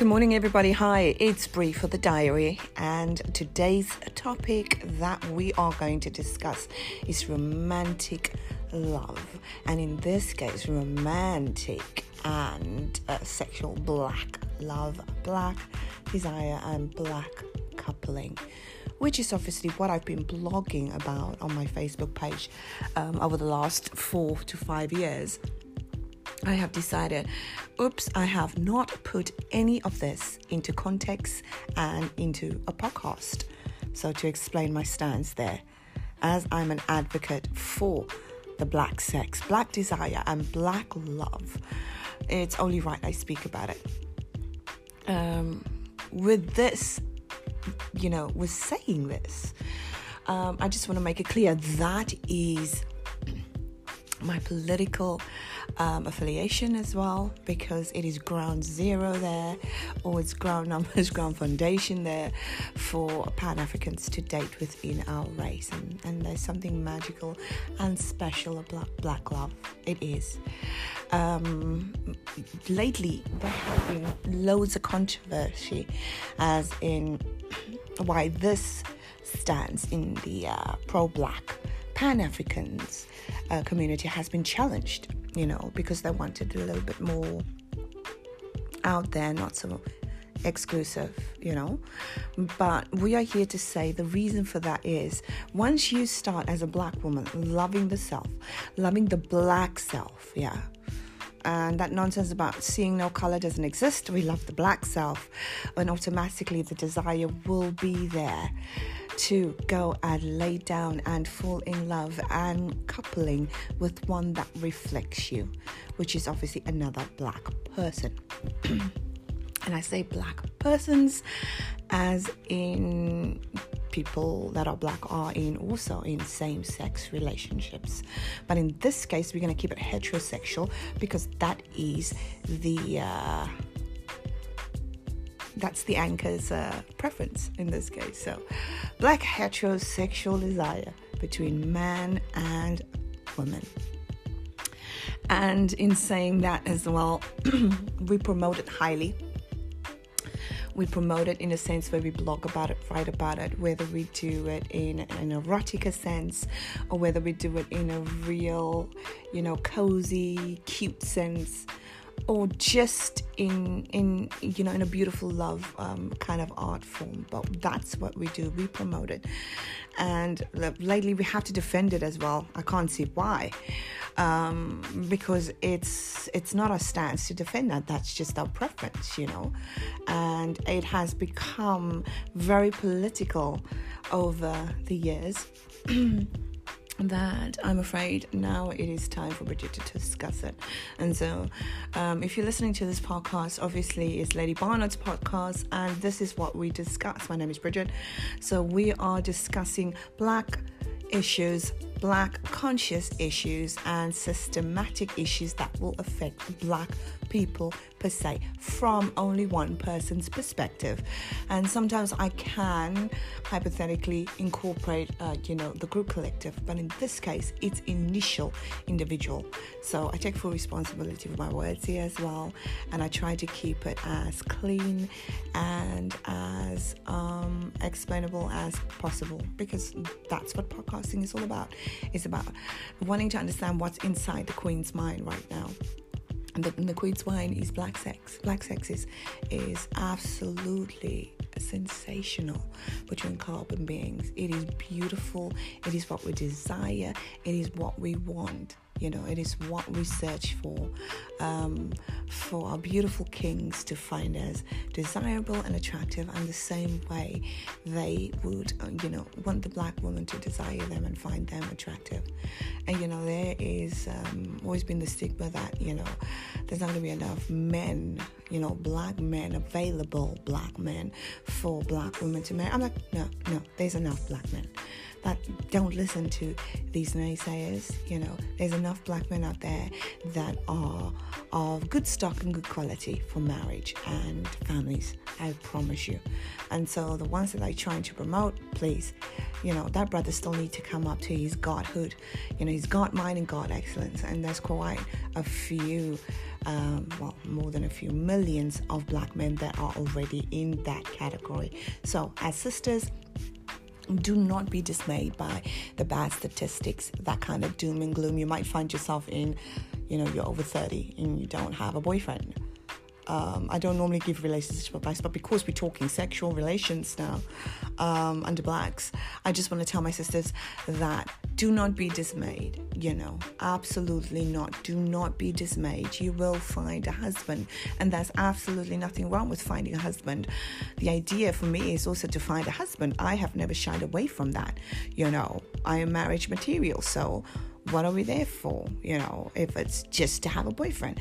Good morning, everybody. Hi, it's Bree for the diary, and today's topic that we are going to discuss is romantic love, and in this case, romantic and uh, sexual black love, black desire, and black coupling. Which is obviously what I've been blogging about on my Facebook page um, over the last four to five years. I have decided, oops, I have not put any of this into context and into a podcast. So, to explain my stance there, as I'm an advocate for the black sex, black desire, and black love, it's only right I speak about it. Um, with this, you know, with saying this, um, I just want to make it clear that is my political um, affiliation as well because it is ground zero there or it's ground numbers ground foundation there for pan africans to date within our race. And, and there's something magical and special about black love. It is. Um, lately there have been loads of controversy as in why this stands in the uh, pro-black pan africans uh, community has been challenged you know, because they wanted a little bit more out there, not so exclusive, you know. But we are here to say the reason for that is once you start as a black woman loving the self, loving the black self, yeah. And that nonsense about seeing no color doesn't exist. We love the black self, and automatically the desire will be there to go and lay down and fall in love and coupling with one that reflects you, which is obviously another black person. and I say black persons as in people that are black are in also in same sex relationships. But in this case, we're going to keep it heterosexual because that is the. Uh, that's the anchor's uh, preference in this case. So, black heterosexual desire between man and woman. And in saying that as well, we promote it highly. We promote it in a sense where we blog about it, write about it, whether we do it in an erotica sense or whether we do it in a real, you know, cozy, cute sense or just in in you know in a beautiful love um, kind of art form but that's what we do. We promote it. And lately we have to defend it as well. I can't see why. Um, because it's it's not our stance to defend that. That's just our preference you know? And it has become very political over the years that I'm afraid now it is time for Bridget to discuss it. And so, um, if you're listening to this podcast, obviously it's Lady Barnard's podcast, and this is what we discuss. My name is Bridget. So, we are discussing black issues, black conscious issues, and systematic issues that will affect black people per se from only one person's perspective. And sometimes I can hypothetically incorporate, uh, you know, the group collective, but in this case, it's initial individual. So I take full responsibility for my words here as well, and I try to keep it as clean and as um, explainable as possible because that's what podcasting is all about. It's about wanting to understand what's inside the queen's mind right now the, the Queen's wine is black sex. Black sex is, is absolutely sensational between carbon beings. It is beautiful. It is what we desire. It is what we want. You know, it is what we search for, um, for our beautiful kings to find us desirable and attractive, and the same way they would, uh, you know, want the black woman to desire them and find them attractive. And you know, there is um, always been the stigma that you know, there's not going to be enough men, you know, black men available, black men for black women to marry. I'm like, no, no, there's enough black men that don't listen to these naysayers. You know, there's enough black men out there that are of good stock and good quality for marriage and families. I promise you. And so the ones that I'm trying to promote, please, you know, that brother still need to come up to his godhood. You know, his God mind and God excellence. And there's quite a few um, well, more than a few millions of black men that are already in that category. So, as sisters, do not be dismayed by the bad statistics, that kind of doom and gloom. You might find yourself in, you know, you're over 30 and you don't have a boyfriend um, I don't normally give relationship advice, but because we're talking sexual relations now um, under blacks, I just want to tell my sisters that do not be dismayed. You know, absolutely not. Do not be dismayed. You will find a husband, and there's absolutely nothing wrong with finding a husband. The idea for me is also to find a husband. I have never shied away from that. You know, I am marriage material, so what are we there for? You know, if it's just to have a boyfriend.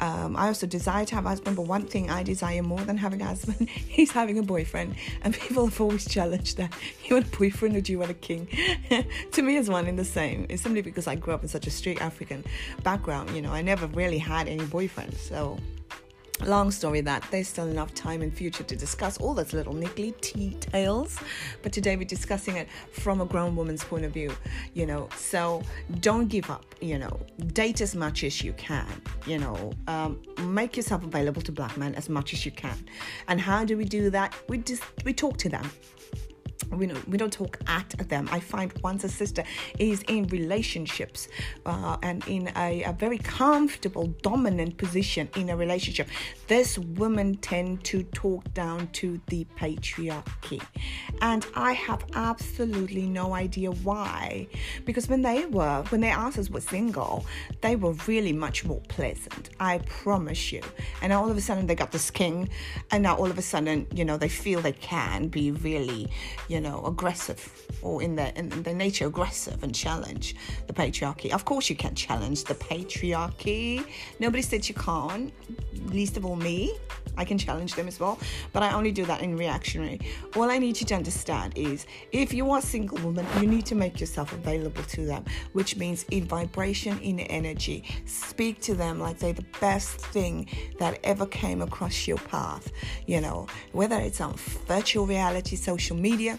Um, I also desire to have a husband, but one thing I desire more than having a husband is having a boyfriend. And people have always challenged that. You want a boyfriend or do you want a king? to me, it's one in the same. It's simply because I grew up in such a strict African background. You know, I never really had any boyfriends. So long story that there's still enough time in future to discuss all those little niggly details but today we're discussing it from a grown woman's point of view you know. So don't give up you know. Date as much as you can you know. Um, make yourself available to black men as much as you can. And how do we do that? We just we talk to them we don't, we don't talk at them. I find once a sister is in relationships uh, and in a, a, very comfortable, dominant position in a relationship, this women tend to talk down to the patriarchy. And I have absolutely no idea why. Because when they were, when their asses were single, they were really much more pleasant. I promise you. And all of a sudden they got this king, and now all of a sudden, you know, they feel they can be really, you know, aggressive or in their in their nature aggressive and challenge the patriarchy. Of course you can challenge the patriarchy. Nobody said you can't, least of all me. I can challenge them as well, but I only do that in reactionary. All I need you to understand is if you are a single woman, you need to make yourself available to them, which means in vibration, in energy. Speak to them like they're the best thing that ever came across your path, you know, whether it's on virtual reality, social media,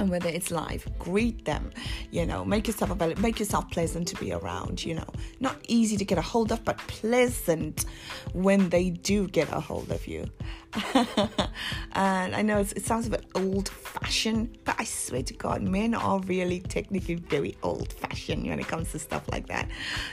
and whether it's live greet them you know make yourself available make yourself pleasant to be around you know not easy to get a hold of but pleasant when they do get a hold of you and I know it sounds a bit old fashioned, but I swear to God, men are really technically very old fashioned when it comes to stuff like that.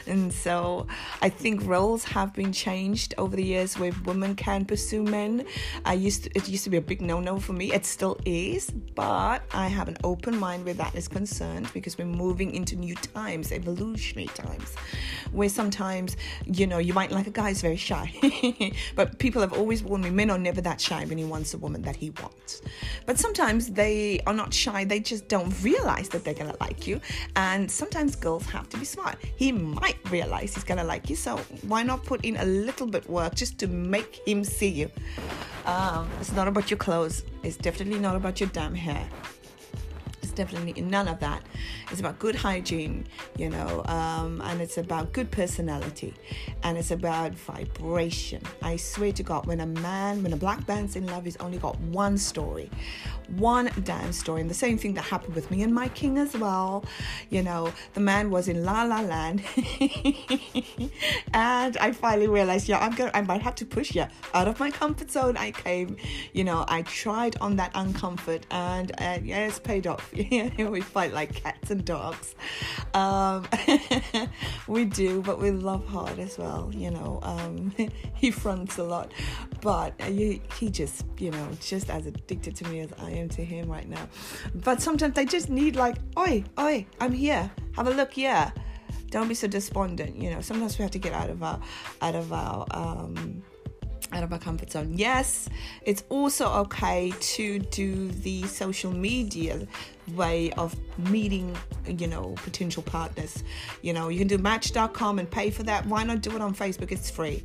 And so I think roles have been changed over the years where women can pursue men. I used to, it used to be a big no no for me. It still is, but I have an open mind where that is concerned because we're moving into new times, evolutionary times, where sometimes, you know, you might like a guy who's very shy, but people have always warned me men are never that shy when he wants a woman that he wants. But sometimes they are not shy, they just don't realize that they're gonna like you. And sometimes girls have to be smart. He might realize he's gonna like you, so why not put in a little bit work just to make him see you? Um, it's not about your clothes, it's definitely not about your damn hair definitely none of that. It's about good hygiene, you know, um, and it's about good personality, and it's about vibration. I swear to God, when a man, when a black man's in love, he's only got one story, one damn story, and the same thing that happened with me and my king as well. You know, the man was in La La Land, and I finally realized, yeah, I'm gonna, I might have to push you out of my comfort zone. I came, you know, I tried on that uncomfort, and uh, yeah, it's paid off. we fight like cats and dogs. Um, we do, but we love hard as well. You know, um, he fronts a lot, but he, he just, you know, just as addicted to me as I am to him right now. But sometimes they just need like, oi, oi, I'm here. Have a look, yeah. Don't be so despondent. You know, sometimes we have to get out of our, out of our. Um, out of our comfort zone. Yes, it's also okay to do the social media way of meeting, you know, potential partners. You know, you can do match.com and pay for that. Why not do it on Facebook? It's free.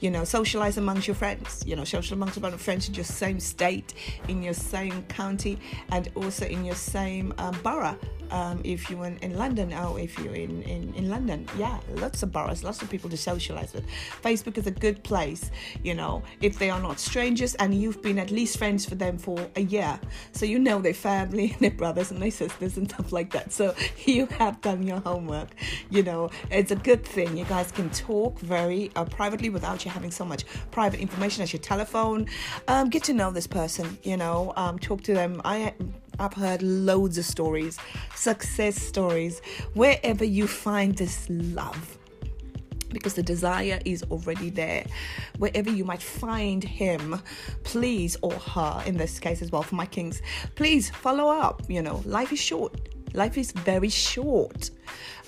You know, socialize amongst your friends. You know, social amongst your friends in your same state, in your same county, and also in your same um, borough um, if you're in, in, London or if you're in, in, in London. Yeah, lots of boroughs, lots of people to socialize with. Facebook is a good place, you know, if they are not strangers and you've been at least friends for them for a year. So you know their family, their brothers and my sisters and stuff like that. So you have done your homework, you know, it's a good thing. You guys can talk very uh, privately without you having so much private information as your telephone. Um, get to know this person, you know, um, talk to them. I I've heard loads of stories, success stories, wherever you find this love. Because the desire is already there. Wherever you might find him, please, or her in this case as well, for my kings, please follow up. You know, life is short. Life is very short.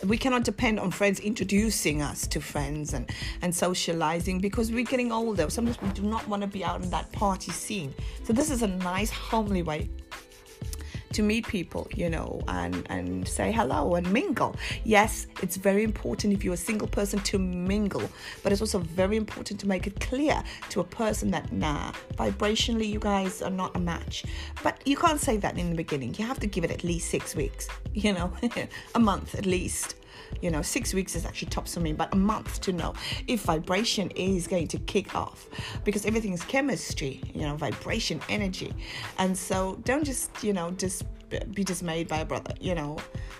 We cannot depend on friends introducing us to friends and, and socializing because we're getting older. Sometimes we do not want to be out in that party scene. So, this is a nice, homely way to meet people, you know, and, and say hello and mingle. Yes, it's very important if you're a single person to mingle, but it's also very important to make it clear to a person that, nah, vibrationally, you guys are not a match. But you can't say that in the beginning. You have to give it at least six weeks, you know, a month at least you know, six weeks is actually tops for me, but a month to know if vibration is going to kick off because everything is chemistry, you know, vibration, energy. And so don't just, you know, just be dismayed by a brother, you know.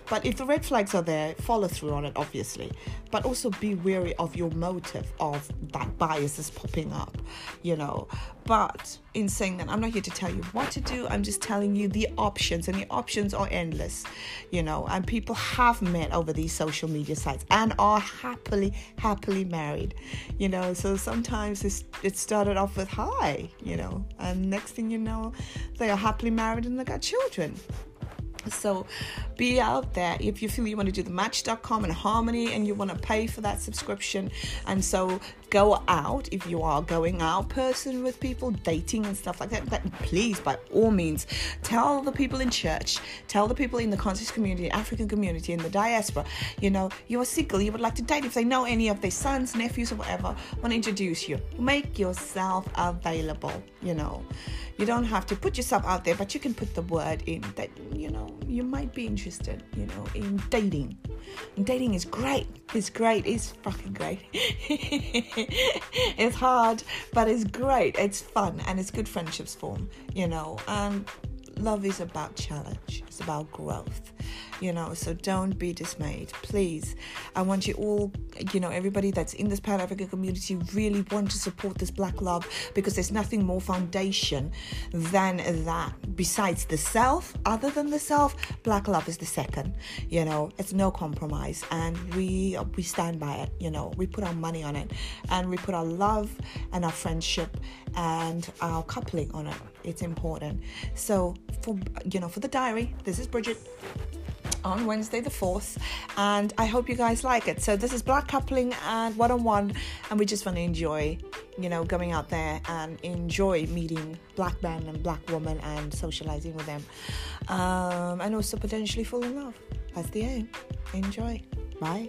But if the red flags are there, follow through on it, obviously. But also be wary of your motive of that bias is popping up, you know. But in saying that, I'm not here to tell you what to do. I'm just telling you the options, and the options are endless, you know. And people have met over these social media sites and are happily, happily married, you know. So sometimes it's, it started off with hi, you know, and next thing you know, they are happily married and they got children. So be out there if you feel you want to do the match.com and harmony and you want to pay for that subscription. And so go out if you are going out person with people dating and stuff like that, please by all means tell the people in church tell the people in the conscious community african community in the diaspora you know you're single you would like to date if they know any of their sons nephews or whatever want to introduce you. Make yourself available you know. You don't have to put yourself out there but you can put the word in that you know you might be interested you know in dating. And dating is great it's great it's fucking great it's hard, but it's great. It's fun and it's good friendships form, you know. And love is about challenge, it's about growth, you know. So don't be dismayed, please. I want you all, you know, everybody that's in this Pan African community really want to support this black love because there's nothing more foundation than that. Besides the self, other than the self, black love is the second. You know, it's no compromise, and we we stand by it. You know, we put our money on it, and we put our love and our friendship and our coupling on it. It's important. So for you know for the diary, this is Bridget on Wednesday the 4th, and I hope you guys like it. So, this is Black Coupling and one on one, and we just want to enjoy, you know, going out there and enjoy meeting black men and black women and socializing with them, um, and also potentially fall in love. That's the aim. Enjoy. Bye.